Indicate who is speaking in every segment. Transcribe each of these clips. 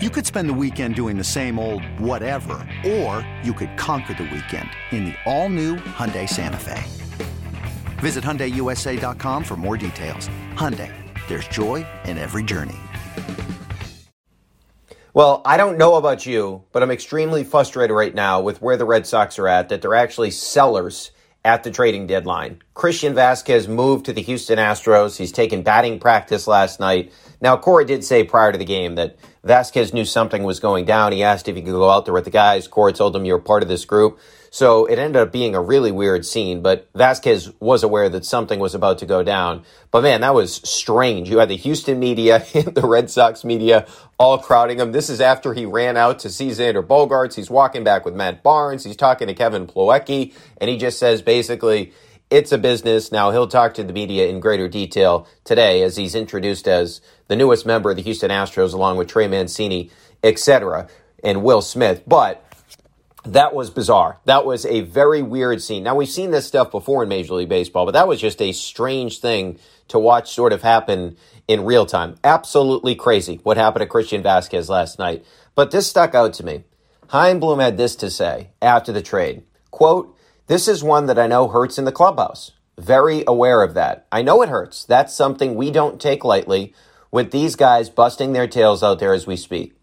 Speaker 1: You could spend the weekend doing the same old whatever, or you could conquer the weekend in the all-new Hyundai Santa Fe. Visit HyundaiUSA.com for more details. Hyundai, there's joy in every journey.
Speaker 2: Well, I don't know about you, but I'm extremely frustrated right now with where the Red Sox are at, that they're actually sellers at the trading deadline. Christian Vázquez moved to the Houston Astros. He's taken batting practice last night. Now, Cora did say prior to the game that Vázquez knew something was going down. He asked if he could go out there with the guys. Cora told him you're part of this group. So it ended up being a really weird scene, but Vázquez was aware that something was about to go down. But man, that was strange. You had the Houston media and the Red Sox media all crowding him. This is after he ran out to see Xander Bogaerts. He's walking back with Matt Barnes. He's talking to Kevin Plawecki, and he just says basically, it's a business. Now he'll talk to the media in greater detail today as he's introduced as the newest member of the Houston Astros along with Trey Mancini, etc., and Will Smith. But that was bizarre. That was a very weird scene. Now we've seen this stuff before in Major League Baseball, but that was just a strange thing to watch sort of happen in real time. Absolutely crazy what happened to Christian Vázquez last night. But this stuck out to me. Chaim Bloom had this to say after the trade. Quote, this is one that I know hurts in the clubhouse. Very aware of that. I know it hurts. That's something we don't take lightly with these guys busting their tails out there as we speak.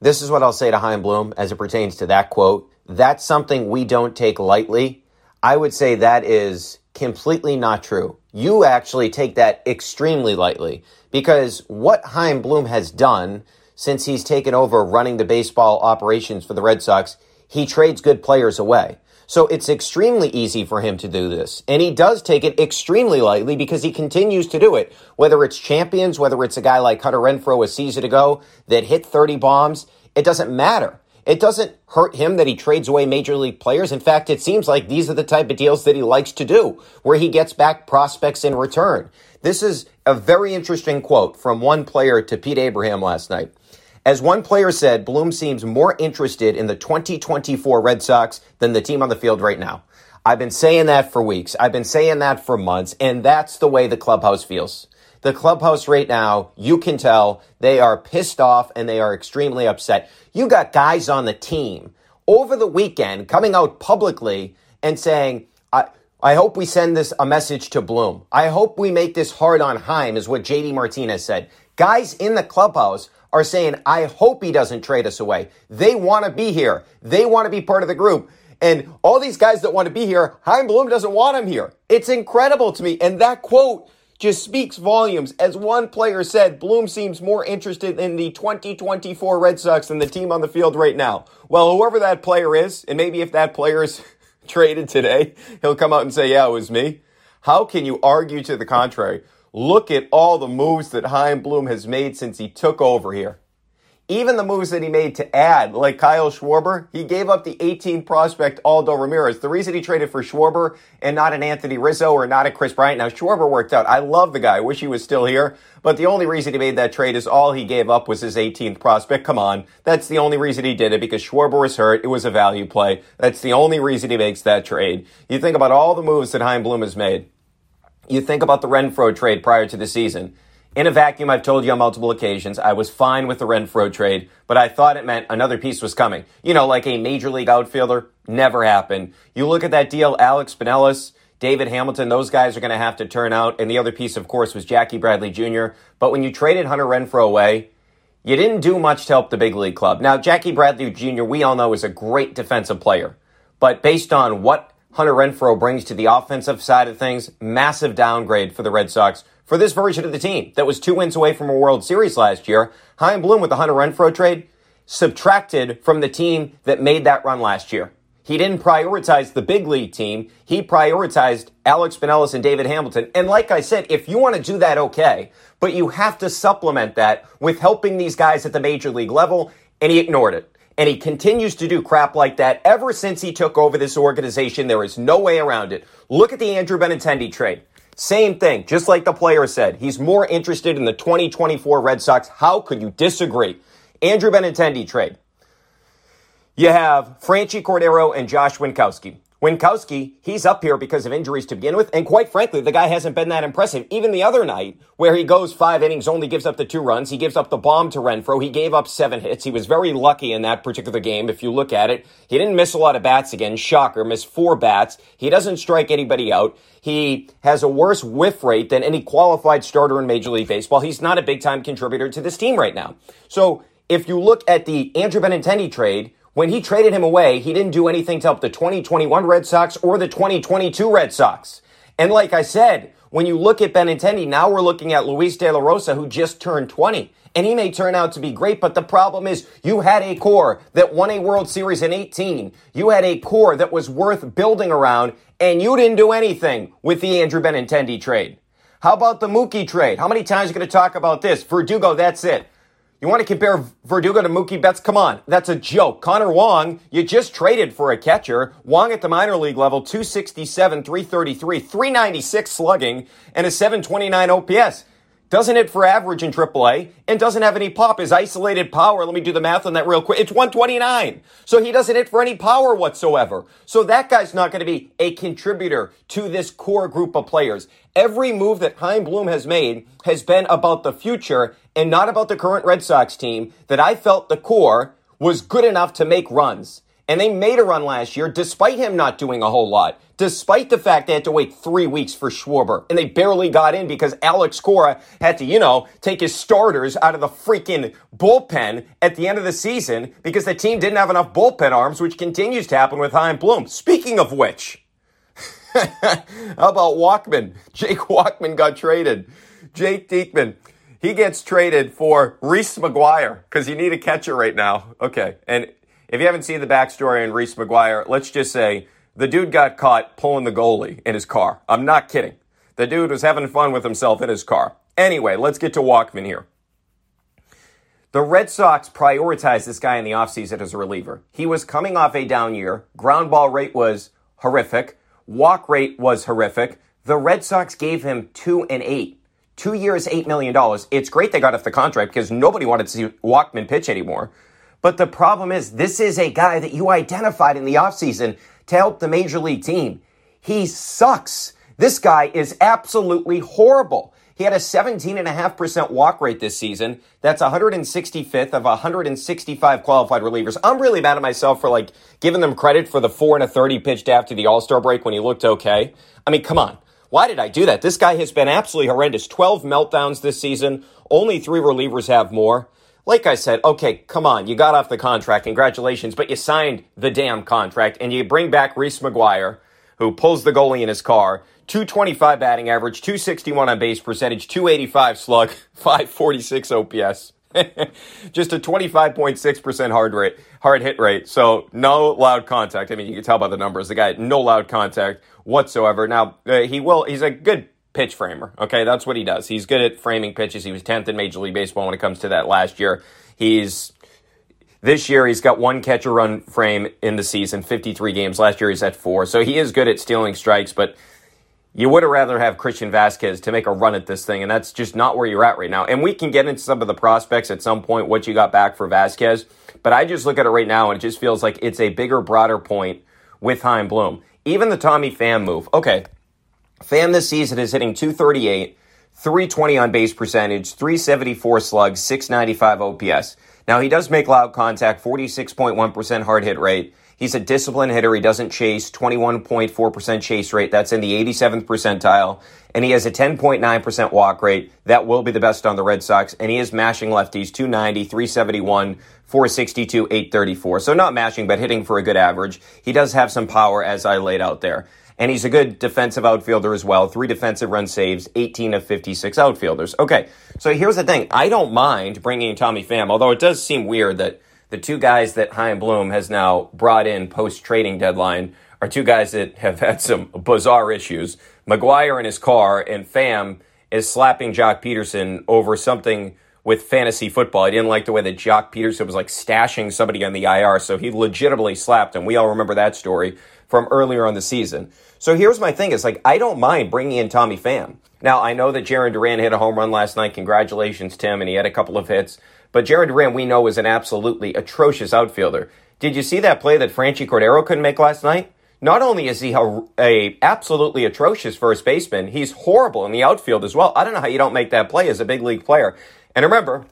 Speaker 2: This is what I'll say to Chaim Bloom as it pertains to that quote. That's something we don't take lightly. I would say that is completely not true. You actually take that extremely lightly because what Chaim Bloom has done since he's taken over running the baseball operations for the Red Sox, he trades good players away. So it's extremely easy for him to do this. And he does take it extremely lightly because he continues to do it. Whether it's champions, whether it's a guy like Hunter Renfroe a season ago that hit 30 bombs, it doesn't matter. It doesn't hurt him that he trades away major league players. In fact, it seems like these are the type of deals that he likes to do, where he gets back prospects in return. This is a very interesting quote from one player to Pete Abraham last night. As one player said, Bloom seems more interested in the 2024 Red Sox than the team on the field right now. I've been saying that for weeks. I've been saying that for months, and that's the way the clubhouse feels. The clubhouse right now, you can tell they are pissed off and they are extremely upset. You got guys on the team over the weekend coming out publicly and saying, I, I hope we send this a message to Bloom. I hope we make this hard on Chaim, is what JD Martinez said. Guys in the clubhouse are saying, I hope he doesn't trade us away. They want to be here. They want to be part of the group. And all these guys that want to be here, Chaim Bloom doesn't want him here. It's incredible to me. And that quote just speaks volumes. As one player said, Bloom seems more interested in the 2024 Red Sox than the team on the field right now. Well, whoever that player is, and maybe if that player is traded today, he'll come out and say, yeah, it was me. How can you argue to the contrary? Look at all the moves that Chaim Bloom has made since he took over here. Even the moves that he made to add, like Kyle Schwarber, he gave up the 18 prospect Aldo Ramirez. The reason he traded for Schwarber and not an Anthony Rizzo or not a Kris Bryant. Now, Schwarber worked out. I love the guy. I wish he was still here. But the only reason he made that trade is all he gave up was his 18th prospect. Come on. That's the only reason he did it because Schwarber was hurt. It was a value play. That's the only reason he makes that trade. You think about all the moves that Chaim Bloom has made. You think about the Renfroe trade prior to the season. In a vacuum, I've told you on multiple occasions, I was fine with the Renfroe trade, but I thought it meant another piece was coming. You know, like a major league outfielder, never happened. You look at that deal, Alex Binelas, David Hamilton, those guys are going to have to turn out. And the other piece, of course, was Jackie Bradley Jr. But when you traded Hunter Renfroe away, you didn't do much to help the big league club. Now, Jackie Bradley Jr., we all know, is a great defensive player. But based on what Hunter Renfroe brings to the offensive side of things, massive downgrade for the Red Sox for this version of the team that was two wins away from a World Series last year. Chaim Bloom with the Hunter Renfroe trade subtracted from the team that made that run last year. He didn't prioritize the big league team. He prioritized Alex Binelas and David Hamilton. And like I said, if you want to do that, okay. But you have to supplement that with helping these guys at the major league level. And he ignored it. And he continues to do crap like that ever since he took over this organization. There is no way around it. Look at the Andrew Benintendi trade. Same thing, just like the player said. He's more interested in the 2024 Red Sox. How could you disagree? Andrew Benintendi trade. You have Franchy Cordero and Josh Winckowski. Winckowski, he's up here because of injuries to begin with, and quite frankly, the guy hasn't been that impressive. Even the other night, where he goes five innings, only gives up the two runs, he gives up the bomb to Renfroe. he gave up seven hits. He was very lucky in that particular game, if you look at it. He didn't miss a lot of bats again, shocker, missed four bats. He doesn't strike anybody out. He has a worse whiff rate than any qualified starter in Major League Baseball. He's not a big time contributor to this team right now. So, if you look at the Andrew Benintendi trade, when he traded him away, he didn't do anything to help the 2021 Red Sox or the 2022 Red Sox. And like I said, when you look at Benintendi, now we're looking at Luis De La Rosa, who just turned 20. And he may turn out to be great, but the problem is you had a core that won a World Series in 18. You had a core that was worth building around, and you didn't do anything with the Andrew Benintendi trade. How about the Mookie trade? How many times are you going to talk about this? Verdugo, that's it. You want to compare Verdugo to Mookie Betts? Come on. That's a joke. Connor Wong, you just traded for a catcher. Wong at the minor league level, 267, 333, 396 slugging, and a 729 OPS. Doesn't hit for average in AAA and doesn't have any pop. His isolated power, let me do the math on that real quick. It's 129. So he doesn't hit for any power whatsoever. So that guy's not going to be a contributor to this core group of players. Every move that Chaim Bloom has made has been about the future and not about the current Red Sox team that I felt the core was good enough to make runs. And they made a run last year despite him not doing a whole lot, despite the fact they had to wait three weeks for Schwarber. And they barely got in because Alex Cora had to, you know, take his starters out of the freaking bullpen at the end of the season because the team didn't have enough bullpen arms, which continues to happen with Chaim Bloom. Speaking of which, how about Walkman? Jake Walkman got traded. Jake Diekman he gets traded for Reese McGuire because you need a catcher right now. Okay. And if you haven't seen the backstory on Reese McGuire, let's just say the dude got caught pulling the goalie in his car. I'm not kidding. The dude was having fun with himself in his car. Anyway, let's get to Walkman here. The Red Sox prioritized this guy in the offseason as a reliever. He was coming off a down year. Ground ball rate was horrific. Walk rate was horrific. The Red Sox gave him two and eight. Two years, $8 million. It's great they got off the contract because nobody wanted to see Walkman pitch anymore. But the problem is, this is a guy that you identified in the offseason to help the major league team. He sucks. This guy is absolutely horrible. He had a 17.5% walk rate this season. That's 165th of 165 qualified relievers. I'm really mad at myself for like giving them credit for the four and a 30 pitched after the All Star break when he looked okay. I mean, come on. Why did I do that? This guy has been absolutely horrendous. 12 meltdowns this season. Only three relievers have more. Like I said, okay, come on. You got off the contract. Congratulations. But you signed the damn contract and you bring back Reese McGuire, who pulls the goalie in his car. 225 batting average, 261 on base percentage, 285 slug, 546 OPS. Just a 25.6% hard rate, hard hit rate. So no loud contact. I mean, you can tell by the numbers. The guy, no loud contact whatsoever. Now, uh, he will, he's a good pitch framer. Okay. That's what he does. He's good at framing pitches. He was 10th in Major League Baseball when it comes to that last year. He's, this year he's got one catcher run frame in the season, 53 games. Last year he's at four. So he is good at stealing strikes, but you would have rather have Christian Vázquez to make a run at this thing, and that's just not where you're at right now. And we can get into some of the prospects at some point, what you got back for Vázquez, but I just look at it right now and it just feels like it's a bigger, broader point with Chaim Bloom. Even the Tommy Pham move. Okay, Pham this season is hitting 238, 320 on base percentage, 374 slugs, 695 OPS. Now he does make loud contact, 46.1% hard hit rate. He's a disciplined hitter. He doesn't chase, 21.4% chase rate. That's in the 87th percentile. And he has a 10.9% walk rate. That will be the best on the Red Sox. And he is mashing lefties, 290, 371, 462, 834. So not mashing, but hitting for a good average. He does have some power as I laid out there. And he's a good defensive outfielder as well. Three defensive run saves, 18 of 56 outfielders. Okay. So here's the thing. I don't mind bringing Tommy Pham, although it does seem weird that the two guys that Chaim Bloom has now brought in post trading deadline are two guys that have had some bizarre issues. McGuire in his car and Pham is slapping Joc Pederson over something with fantasy football. I didn't like the way that Joc Pederson was like stashing somebody on the IR, so he legitimately slapped him. We all remember that story from earlier on the season. So here's my thing: is like I don't mind bringing in Tommy Pham. Now I know that Jarren Duran hit a home run last night. Congratulations, Tim, and he had a couple of hits. But Jarren Duran, we know, is an absolutely atrocious outfielder. Did you see that play that Franchy Cordero couldn't make last night? not only is he a, a, absolutely atrocious first baseman, he's horrible in the outfield as well. I don't know how you don't make that play as a big league player. And remember,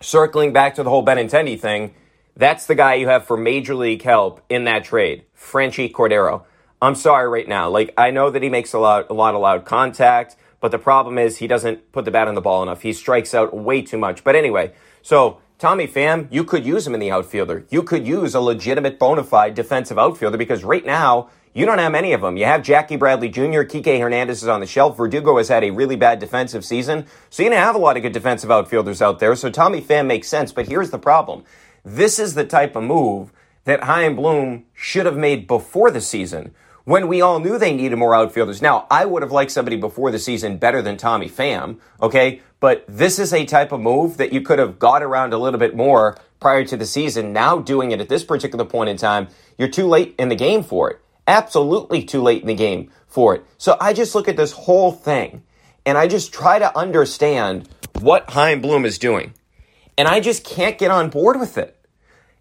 Speaker 2: circling back to the whole Benintendi thing, that's the guy you have for major league help in that trade, Franchy Cordero. I'm sorry right now. Like I know that he makes a lot a lot of loud contact, but the problem is he doesn't put the bat on the ball enough. He strikes out way too much. But anyway, so Tommy Pham, you could use him in the outfielder. You could use a legitimate bona fide defensive outfielder because right now you don't have many of them. You have Jackie Bradley Jr., Kike Hernandez is on the shelf. Verdugo has had a really bad defensive season. So you don't have a lot of good defensive outfielders out there. So Tommy Pham makes sense. But here's the problem. This is the type of move that Chaim Bloom should have made before the season when we all knew they needed more outfielders. Now, I would have liked somebody before the season better than Tommy Pham, okay? But this is a type of move that you could have got around a little bit more prior to the season. Now, doing it at this particular point in time, you're too late in the game for it. Absolutely too late in the game for it. So I just look at this whole thing and I just try to understand what Chaim Bloom is doing. And I just can't get on board with it.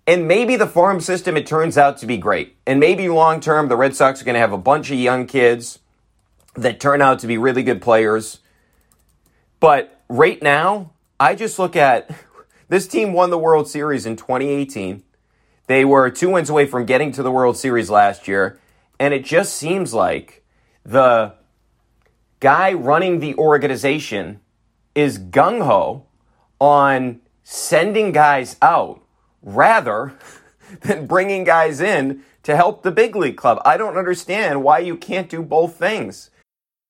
Speaker 2: And maybe the farm system, it turns out to be great. And maybe long term, the Red Sox are going to have a bunch of young kids that turn out to be really good players. But right now, I just look at this team won the World Series in 2018. They were two wins away from getting to the World Series last year. And it just seems like the guy running the organization is gung ho on sending guys out rather than bringing guys in to help the big league club. I don't understand why you can't do both things.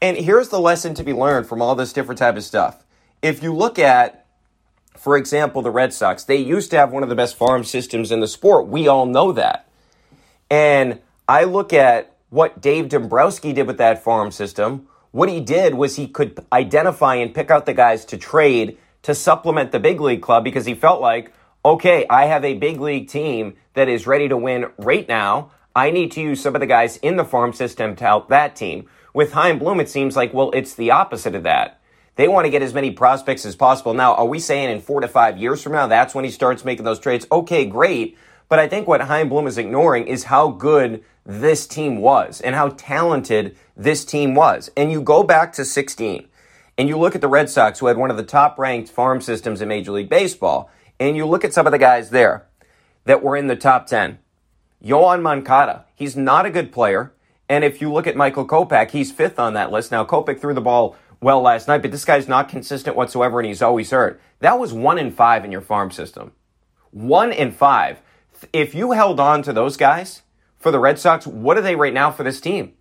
Speaker 2: And here's the lesson to be learned from all this different type of stuff. If you look at, for example, the Red Sox, they used to have one of the best farm systems in the sport. We all know that. And I look at what Dave Dombrowski did with that farm system. What he did was he could identify and pick out the guys to trade to supplement the big league club because he felt like, okay, I have a big league team that is ready to win right now. I need to use some of the guys in the farm system to help that team. With Chaim Bloom, it seems like, well, it's the opposite of that. They want to get as many prospects as possible. Now, are we saying in four to five years from now, that's when he starts making those trades? Okay, great. But I think what Chaim Bloom is ignoring is how good this team was and how talented this team was. And you go back to 16 and you look at the Red Sox, who had one of the top ranked farm systems in Major League Baseball, and you look at some of the guys there that were in the top 10. Yoan Moncada, he's not a good player. And if you look at Michael Kopech, he's fifth on that list. Now, Kopech threw the ball well last night, but this guy's not consistent whatsoever, and he's always hurt. That was one in five in your farm system. One in five. If you held on to those guys for the Red Sox, what are they right now for this team?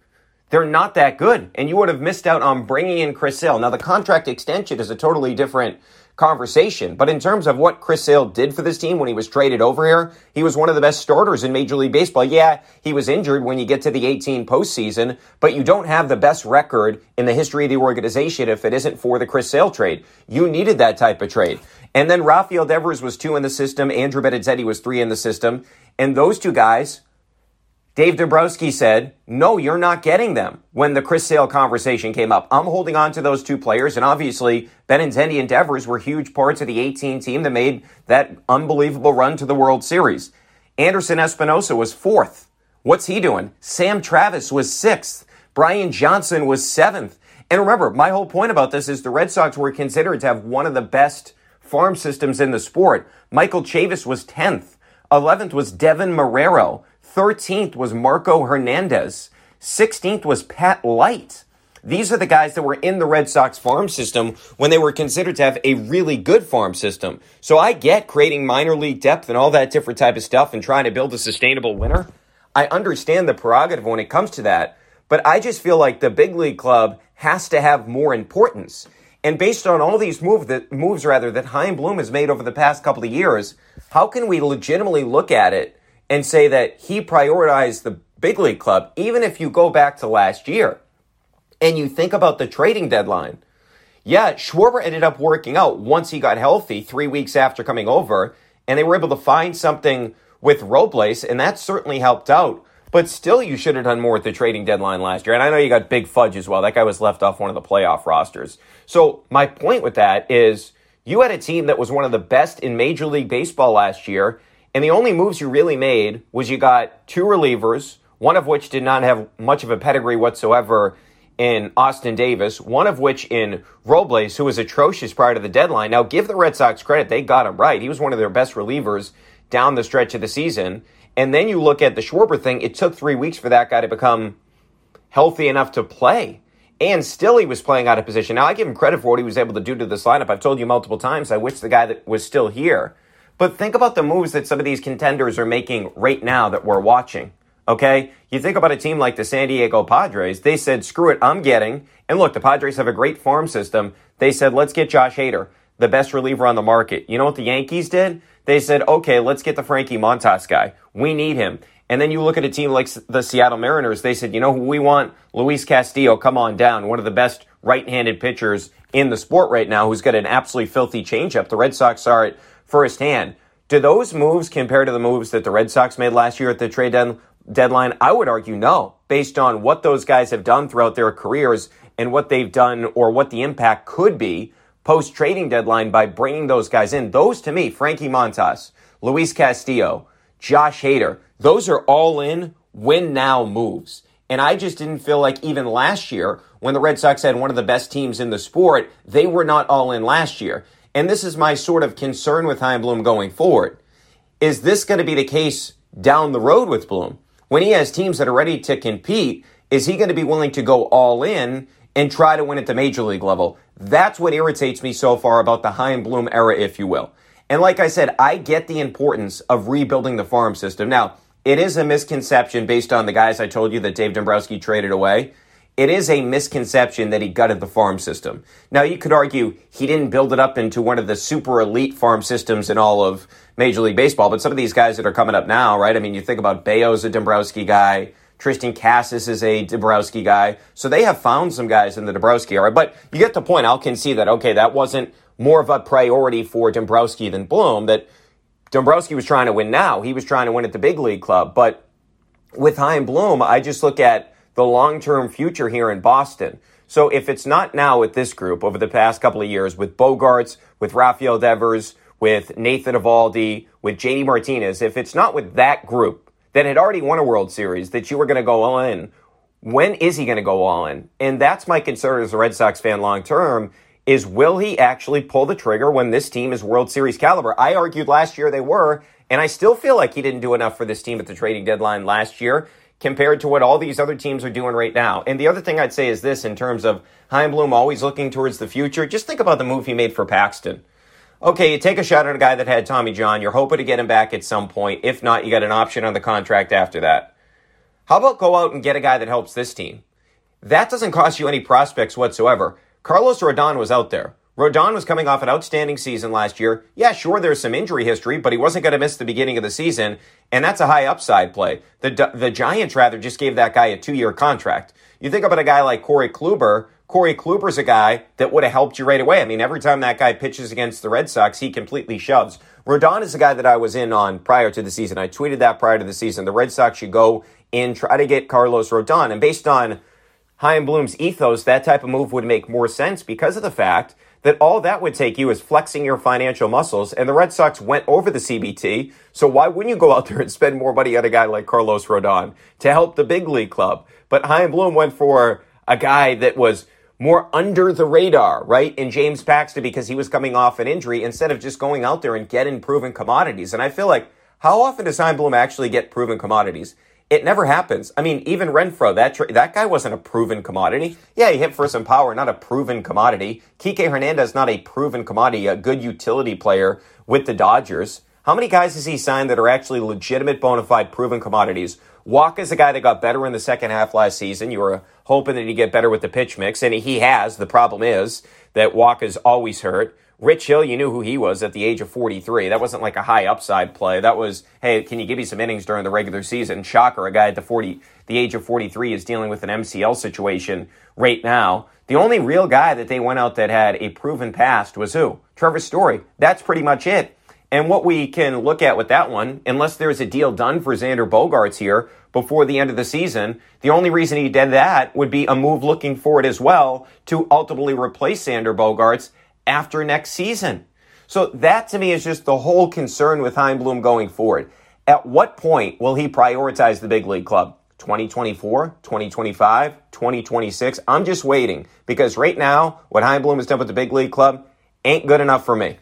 Speaker 2: They're not that good, and you would have missed out on bringing in Chris Sale. Now, the contract extension is a totally different conversation. But in terms of what Chris Sale did for this team when he was traded over here, he was one of the best starters in Major League Baseball. Yeah, he was injured when you get to the 18 postseason, but you don't have the best record in the history of the organization if it isn't for the Chris Sale trade. You needed that type of trade. And then Rafael Devers was two in the system. Andrew Benintendi was three in the system. And those two guys Dave Dombrowski said, no, you're not getting them when the Chris Sale conversation came up. I'm holding on to those two players, and obviously Benintendi and Devers were huge parts of the 18 team that made that unbelievable run to the World Series. Anderson Espinoza was fourth. What's he doing? Sam Travis was sixth. Brian Johnson was seventh. And remember, my whole point about this is the Red Sox were considered to have one of the best farm systems in the sport. Michael Chavis was 10th. 11th was Deven Marrero. 13th was Marco Hernandez. 16th was Pat Light. These are the guys that were in the Red Sox farm system when they were considered to have a really good farm system. So I get creating minor league depth and all that different type of stuff and trying to build a sustainable winner. I understand the prerogative when it comes to that, but I just feel like the big league club has to have more importance. And based on all these move that, moves rather that Chaim Bloom has made over the past couple of years, how can we legitimately look at it and say that he prioritized the big league club. Even if you go back to last year and you think about the trading deadline, yeah, Schwarber ended up working out once he got healthy three weeks after coming over, and they were able to find something with Robles, and that certainly helped out. But still, you should have done more at the trading deadline last year. And I know you got Big Fudge as well. That guy was left off one of the playoff rosters. So, my point with that is you had a team that was one of the best in Major League Baseball last year, and the only moves you really made was you got two relievers, one of which did not have much of a pedigree whatsoever in Austin Davis, one of which in Robles, who was atrocious prior to the deadline. Now, give the Red Sox credit, they got him right. He was one of their best relievers down the stretch of the season. And then you look at the Schwarber thing, it took three weeks for that guy to become healthy enough to play. And still, he was playing out of position. Now, I give him credit for what he was able to do to this lineup. I've told you multiple times, I wish the guy that was still here. But think about the moves that some of these contenders are making right now that we're watching. Okay? You think about a team like the San Diego Padres, they said, screw it, I'm getting. And look, the Padres have a great farm system. They said, let's get Josh Hader, the best reliever on the market. You know what the Yankees did? They said, okay, let's get the Frankie Montas guy. We need him. And then you look at a team like the Seattle Mariners, they said, you know who we want? Luis Castillo, come on down. One of the best right handed pitchers in the sport right now who's got an absolutely filthy changeup. The Red Sox are it firsthand. Do those moves compare to the moves that the Red Sox made last year at the trade deadline? I would argue no, based on what those guys have done throughout their careers and what they've done or what the impact could be post trading deadline by bringing those guys in. Those to me, Frankie Montas, Luis Castillo, Josh Hader, those are all in win now moves. And I just didn't feel like even last year, when the Red Sox had one of the best teams in the sport, they were not all in last year. And this is my sort of concern with Chaim Bloom going forward. Is this going to be the case down the road with Bloom? when he has teams that are ready to compete, is he going to be willing to go all in and try to win at the major league level? That's what irritates me so far about the Chaim Bloom era, if you will. And like I said, I get the importance of rebuilding the farm system. Now, it is a misconception based on the guys I told you that Dave Dombrowski traded away. It is a misconception that he gutted the farm system. Now, you could argue he didn't build it up into one of the super elite farm systems in all of Major League Baseball. But some of these guys that are coming up now, right? I mean, you think about Bello's a Dombrowski guy. Triston Casas is a Dombrowski guy. So they have found some guys in the Dombrowski era. But you get the point. I'll concede that, okay, that wasn't more of a priority for Dombrowski than Bloom, that Dombrowski was trying to win now. He was trying to win at the big league club. But with Chaim Bloom, I just look at the long term future here in Boston. So if it's not now with this group over the past couple of years with Bogaerts, with Rafael Devers, with Nathan Eovaldi, with JD Martinez, if it's not with that group that had already won a World Series that you were going to go all in, when is he going to go all in? And that's my concern as a Red Sox fan long term is will he actually pull the trigger when this team is World Series caliber? I argued last year they were, and I still feel like he didn't do enough for this team at the trading deadline last year compared to what all these other teams are doing right now. And the other thing I'd say is this in terms of Chaim Bloom always looking towards the future, just think about the move he made for Paxton okay, you take a shot at a guy that had Tommy John. You're hoping to get him back at some point. If not, you got an option on the contract after that. How about go out and get a guy that helps this team? That doesn't cost you any prospects whatsoever. Carlos Rodon was out there. Rodon was coming off an outstanding season last year. Yeah, sure, there's some injury history, but he wasn't going to miss the beginning of the season, and that's a high upside play. The, the Giants, rather, just gave that guy a two year contract. You think about a guy like Corey Kluber, Corey Kluber's a guy that would have helped you right away. I mean, every time that guy pitches against the Red Sox, he completely shoves. Rodon is a guy that I was in on prior to the season. I tweeted that prior to the season. The Red Sox should go and try to get Carlos Rodon. And based on Chaim Bloom's ethos, that type of move would make more sense because of the fact that all that would take you is flexing your financial muscles. And the Red Sox went over the CBT. So why wouldn't you go out there and spend more money on a guy like Carlos Rodon to help the big league club? But Chaim Bloom went for a guy that was more under the radar, right? In James Paxton because he was coming off an injury instead of just going out there and getting proven commodities. And I feel like how often does Chaim Bloom actually get proven commodities? It never happens. I mean, even Renfroe, that tra- that guy wasn't a proven commodity. Yeah, he hit for some power, not a proven commodity. Kike Hernandez, not a proven commodity, a good utility player with the Dodgers. How many guys has he signed that are actually legitimate, bona fide, proven commodities? Wacha is a guy that got better in the second half last season. You were hoping that he'd get better with the pitch mix, and he has. The problem is that Wacha is always hurt. Rich Hill, you knew who he was at the age of 43. That wasn't like a high upside play. That was, hey, can you give me some innings during the regular season? Shocker, a guy at the 40, the age of 43 is dealing with an MCL situation right now. The only real guy that they went out that had a proven past was who? Trevor Story. That's pretty much it. And what we can look at with that one, unless there's a deal done for Xander Bogaerts here before the end of the season, the only reason he did that would be a move looking forward as well to ultimately replace Xander Bogaerts after next season. So that to me is just the whole concern with Chaim Bloom going forward. At what point will he prioritize the big league club? 2024, 2025, 2026? I'm just waiting because right now, what Chaim Bloom has done with the big league club ain't good enough for me.